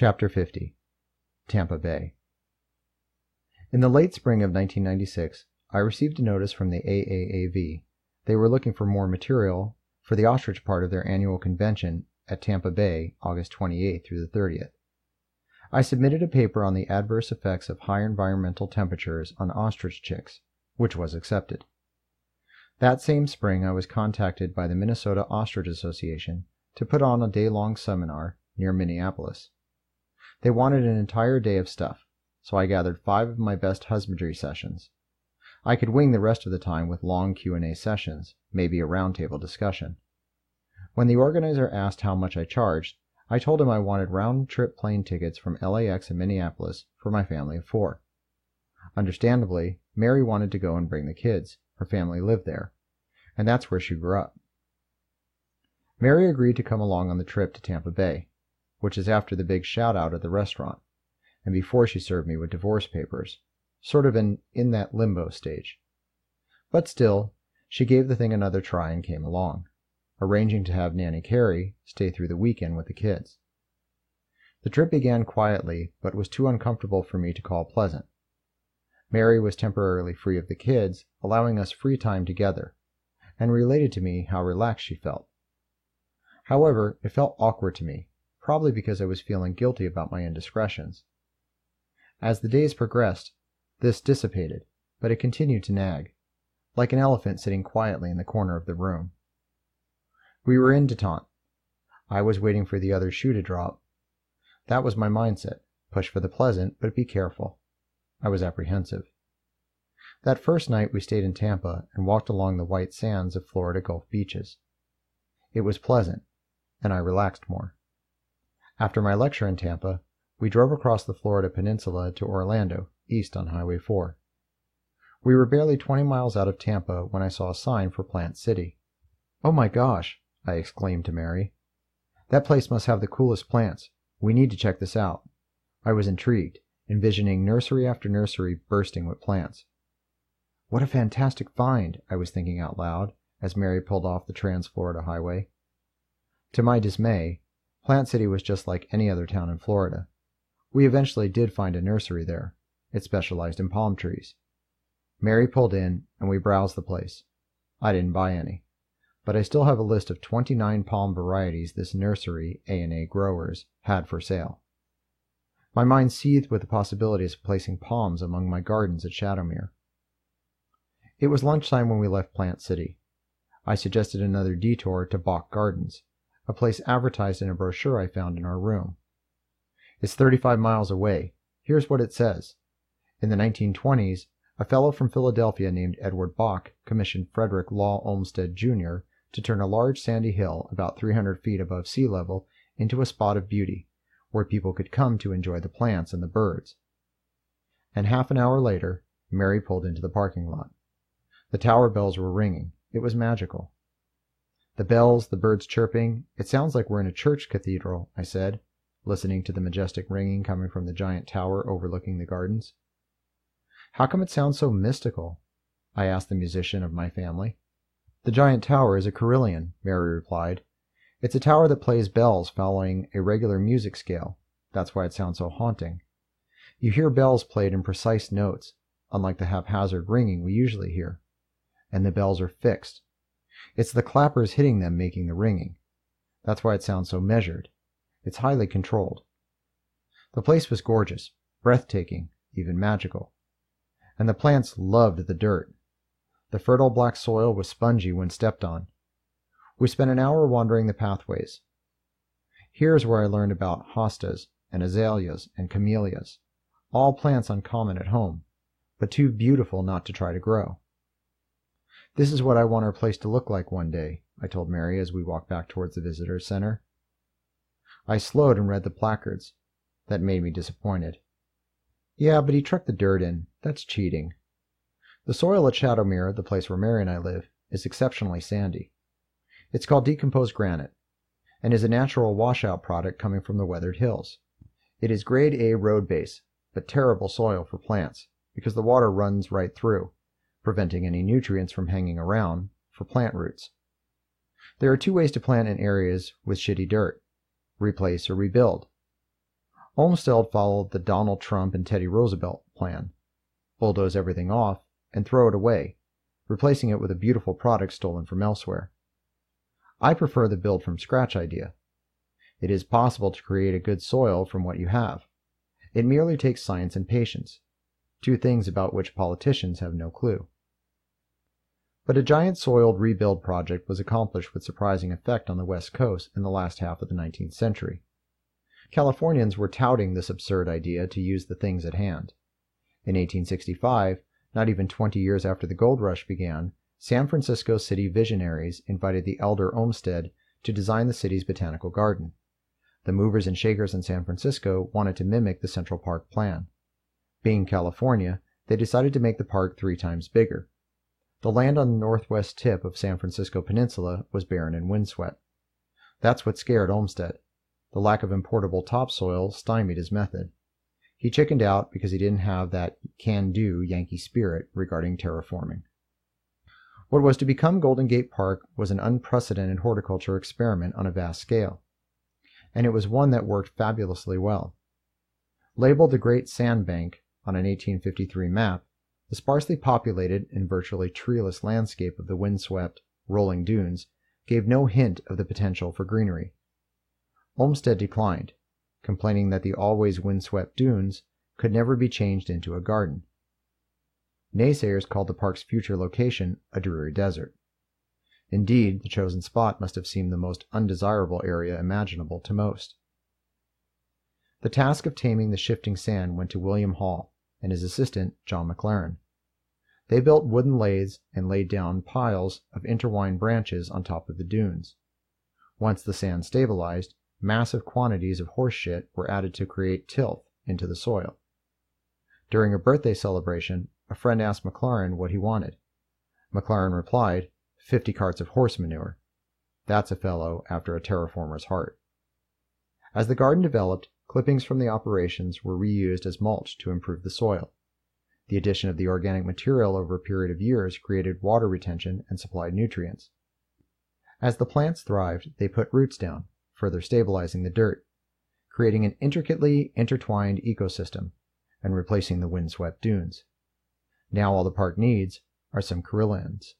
Chapter 50 Tampa Bay In the late spring of 1996, I received a notice from the AAAV. They were looking for more material for the ostrich part of their annual convention at Tampa Bay, August 28th through the 30th. I submitted a paper on the adverse effects of high environmental temperatures on ostrich chicks, which was accepted. That same spring, I was contacted by the Minnesota Ostrich Association to put on a day long seminar near Minneapolis. They wanted an entire day of stuff, so I gathered five of my best husbandry sessions. I could wing the rest of the time with long Q&A sessions, maybe a roundtable discussion. When the organizer asked how much I charged, I told him I wanted round-trip plane tickets from LAX and Minneapolis for my family of four. Understandably, Mary wanted to go and bring the kids. Her family lived there, and that's where she grew up. Mary agreed to come along on the trip to Tampa Bay, which is after the big shout out at the restaurant, and before she served me with divorce papers, sort of in, in that limbo stage. But still, she gave the thing another try and came along, arranging to have Nanny Carey stay through the weekend with the kids. The trip began quietly, but was too uncomfortable for me to call pleasant. Mary was temporarily free of the kids, allowing us free time together, and related to me how relaxed she felt. However, it felt awkward to me, probably because I was feeling guilty about my indiscretions. As the days progressed, this dissipated, but it continued to nag, like an elephant sitting quietly in the corner of the room. We were in detente. I was waiting for the other shoe to drop. That was my mindset push for the pleasant, but be careful. I was apprehensive. That first night we stayed in Tampa and walked along the white sands of Florida Gulf beaches. It was pleasant, and I relaxed more. After my lecture in Tampa, we drove across the Florida peninsula to Orlando, east on Highway 4. We were barely 20 miles out of Tampa when I saw a sign for Plant City. Oh my gosh, I exclaimed to Mary. That place must have the coolest plants. We need to check this out. I was intrigued, envisioning nursery after nursery bursting with plants. What a fantastic find, I was thinking out loud as Mary pulled off the Trans Florida Highway. To my dismay, Plant City was just like any other town in Florida. We eventually did find a nursery there. It specialized in palm trees. Mary pulled in, and we browsed the place. I didn't buy any, but I still have a list of 29 palm varieties this nursery A&A growers had for sale. My mind seethed with the possibilities of placing palms among my gardens at Shadowmere. It was lunchtime when we left Plant City. I suggested another detour to Bok Gardens, a place advertised in a brochure I found in our room. It's 35 miles away. Here's what it says. In the 1920s, a fellow from Philadelphia named Edward Bok commissioned Frederick Law Olmsted, Jr. to turn a large sandy hill about 300 feet above sea level into a spot of beauty, where people could come to enjoy the plants and the birds. And half an hour later, Mary pulled into the parking lot. The tower bells were ringing. It was magical. The bells, the birds chirping, it sounds like we're in a church cathedral, I said, listening to the majestic ringing coming from the giant tower overlooking the gardens. How come it sounds so mystical? I asked the musician of my family. The giant tower is a carillon, Mary replied. It's a tower that plays bells following a regular music scale. That's why it sounds so haunting. You hear bells played in precise notes, unlike the haphazard ringing we usually hear. And the bells are fixed. It's the clappers hitting them making the ringing. That's why it sounds so measured. It's highly controlled. The place was gorgeous, breathtaking, even magical. And the plants loved the dirt. The fertile black soil was spongy when stepped on. We spent an hour wandering the pathways. Here's where I learned about hostas and azaleas and camellias, all plants uncommon at home, but too beautiful not to try to grow. This is what I want our place to look like one day, I told Mary as we walked back towards the visitor center. I slowed and read the placards. That made me disappointed. Yeah, but he trucked the dirt in. That's cheating. The soil at Shadowmere, the place where Mary and I live, is exceptionally sandy. It's called decomposed granite, and is a natural washout product coming from the weathered hills. It is grade A road base, but terrible soil for plants, because the water runs right through, preventing any nutrients from hanging around for plant roots. There are two ways to plant in areas with shitty dirt replace or rebuild. Olmsted followed the Donald Trump and Teddy Roosevelt plan bulldoze everything off and throw it away, replacing it with a beautiful product stolen from elsewhere. I prefer the build from scratch idea. It is possible to create a good soil from what you have. It merely takes science and patience, two things about which politicians have no clue. But a giant soiled rebuild project was accomplished with surprising effect on the West Coast in the last half of the 19th century. Californians were touting this absurd idea to use the things at hand. In 1865, not even 20 years after the gold rush began, San Francisco city visionaries invited the elder Olmsted to design the city's botanical garden. The movers and shakers in San Francisco wanted to mimic the Central Park plan. Being California, they decided to make the park three times bigger. The land on the northwest tip of San Francisco Peninsula was barren and windswept. That's what scared Olmsted. The lack of importable topsoil stymied his method. He chickened out because he didn't have that can do Yankee spirit regarding terraforming. What was to become Golden Gate Park was an unprecedented horticulture experiment on a vast scale, and it was one that worked fabulously well. Labeled the Great Sand Bank on an 1853 map, the sparsely populated and virtually treeless landscape of the windswept, rolling dunes gave no hint of the potential for greenery. Olmsted declined, complaining that the always windswept dunes could never be changed into a garden. Naysayers called the park's future location a dreary desert. Indeed, the chosen spot must have seemed the most undesirable area imaginable to most. The task of taming the shifting sand went to William Hall and his assistant, John McLaren. They built wooden lathes and laid down piles of intertwined branches on top of the dunes. Once the sand stabilized, massive quantities of horse shit were added to create tilth into the soil. During a birthday celebration, a friend asked McLaren what he wanted. McLaren replied, 50 carts of horse manure. That's a fellow after a terraformer's heart. As the garden developed, clippings from the operations were reused as mulch to improve the soil. The addition of the organic material over a period of years created water retention and supplied nutrients. As the plants thrived, they put roots down, further stabilizing the dirt, creating an intricately intertwined ecosystem and replacing the windswept dunes. Now all the park needs are some carillons.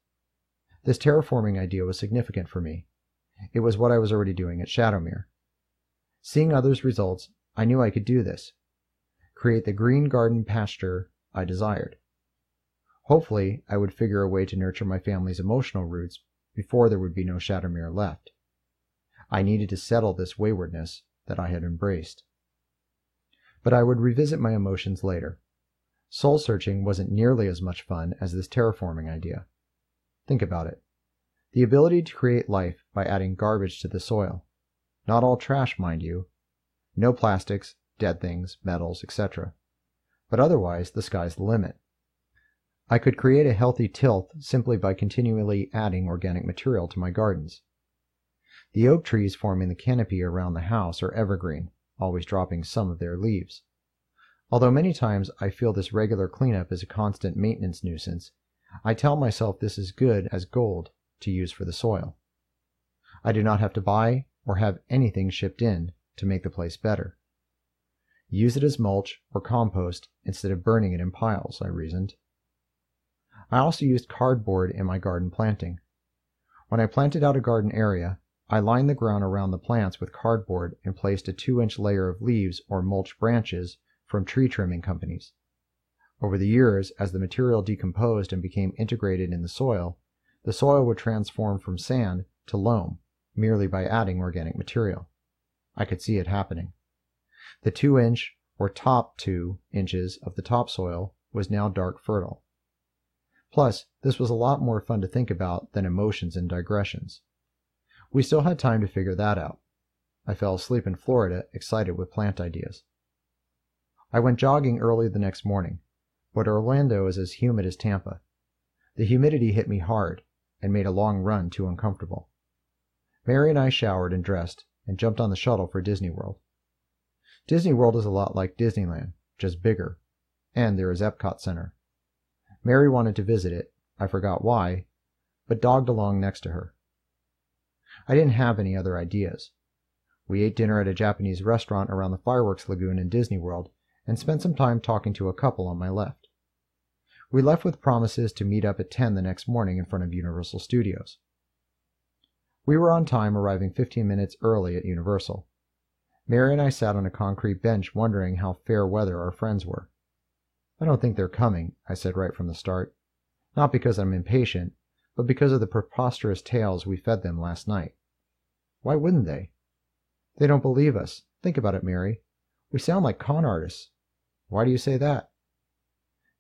This terraforming idea was significant for me. It was what I was already doing at Shadowmere. Seeing others' results, I knew I could do this. Create the green garden pasture I desired. Hopefully, I would figure a way to nurture my family's emotional roots before there would be no Shadowmere left. I needed to settle this waywardness that I had embraced. But I would revisit my emotions later. Soul searching wasn't nearly as much fun as this terraforming idea. Think about it. The ability to create life by adding garbage to the soil. Not all trash, mind you. No plastics, dead things, metals, etc. But otherwise, the sky's the limit. I could create a healthy tilth simply by continually adding organic material to my gardens. The oak trees forming the canopy around the house are evergreen, always dropping some of their leaves. Although many times I feel this regular cleanup is a constant maintenance nuisance, I tell myself this is good as gold to use for the soil. I do not have to buy or have anything shipped in to make the place better. Use it as mulch or compost instead of burning it in piles, I reasoned. I also used cardboard in my garden planting. When I planted out a garden area, I lined the ground around the plants with cardboard and placed a 2 inch layer of leaves or mulch branches from tree trimming companies. Over the years, as the material decomposed and became integrated in the soil, the soil would transform from sand to loam merely by adding organic material. I could see it happening. The 2 inch or top 2 inches of the topsoil was now dark fertile. Plus, this was a lot more fun to think about than emotions and digressions. We still had time to figure that out. I fell asleep in Florida, excited with plant ideas. I went jogging early the next morning, but Orlando is as humid as Tampa. The humidity hit me hard and made a long run too uncomfortable. Mary and I showered and dressed and jumped on the shuttle for Disney World. Disney World is a lot like Disneyland, just bigger, and there is Epcot Center. Mary wanted to visit it, I forgot why, but dogged along next to her. I didn't have any other ideas. We ate dinner at a Japanese restaurant around the fireworks lagoon in Disney World and spent some time talking to a couple on my left. We left with promises to meet up at 10 the next morning in front of Universal Studios. We were on time, arriving 15 minutes early at Universal. Mary and I sat on a concrete bench wondering how fair weather our friends were. I don't think they're coming, I said right from the start. Not because I'm impatient, but because of the preposterous tales we fed them last night. Why wouldn't they? They don't believe us. Think about it, Mary. We sound like con artists. Why do you say that?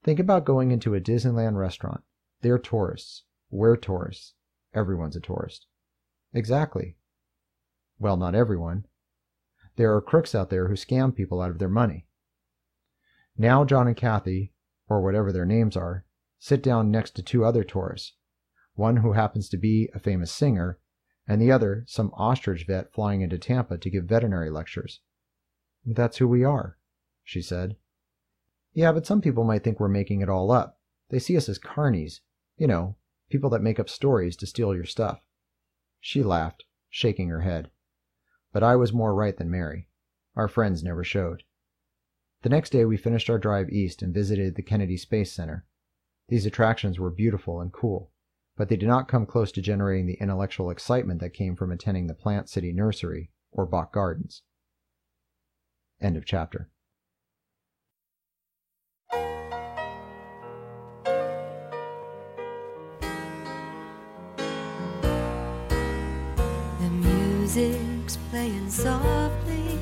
Think about going into a Disneyland restaurant. They're tourists. We're tourists. Everyone's a tourist. Exactly. Well, not everyone. There are crooks out there who scam people out of their money. Now John and Kathy, or whatever their names are, sit down next to two other tourists, one who happens to be a famous singer, and the other some ostrich vet flying into Tampa to give veterinary lectures. That's who we are, she said. Yeah, but some people might think we're making it all up. They see us as carnies, you know, people that make up stories to steal your stuff. She laughed, shaking her head. But I was more right than Mary. Our friends never showed. The next day we finished our drive east and visited the Kennedy Space Center. These attractions were beautiful and cool, but they did not come close to generating the intellectual excitement that came from attending the Plant City Nursery or Bok Gardens. End of chapter. Music's playing softly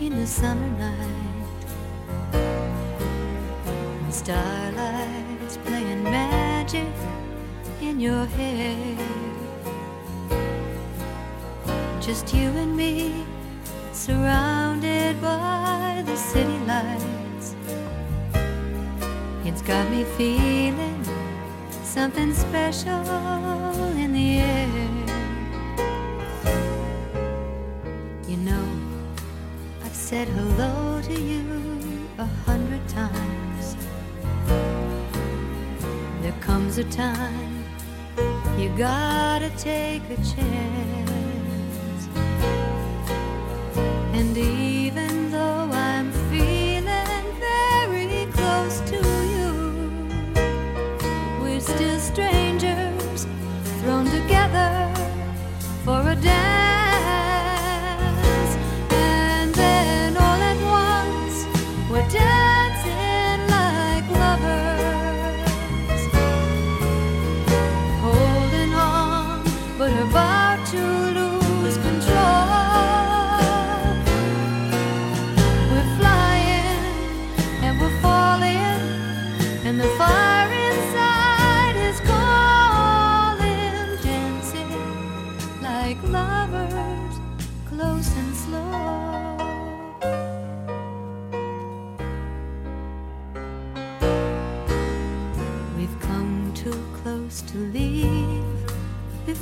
in the summer night. And starlight's playing magic in your hair. Just you and me, surrounded by the city lights. It's got me feeling something special in the air. Said hello to you a hundred times. There comes a time you gotta take a chance.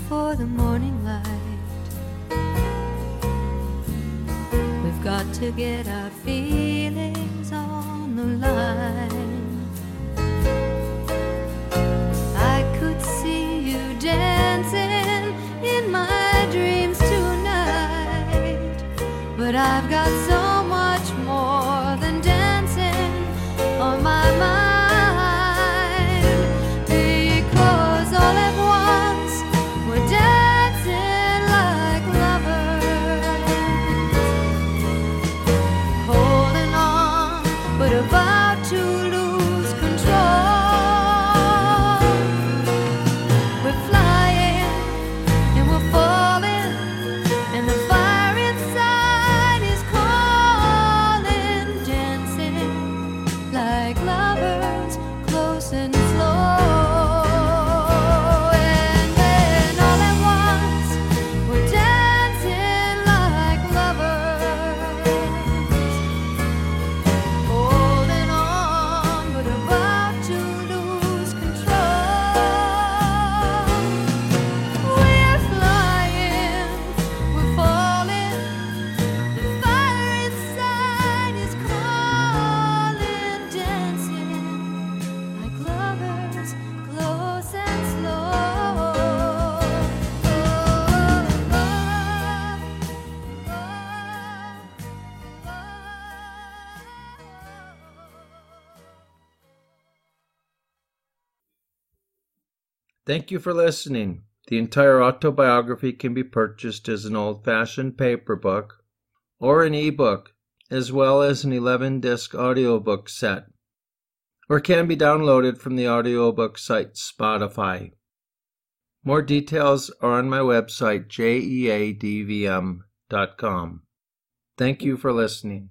for the morning light. We've got to get our feelings on the line. I could see you dancing in my dreams tonight, but I've got so Thank you for listening. The entire autobiography can be purchased as an old fashioned paper book or an ebook, as well as an 11 disc audiobook set, or can be downloaded from the audiobook site Spotify. More details are on my website, jeadvm.com. Thank you for listening.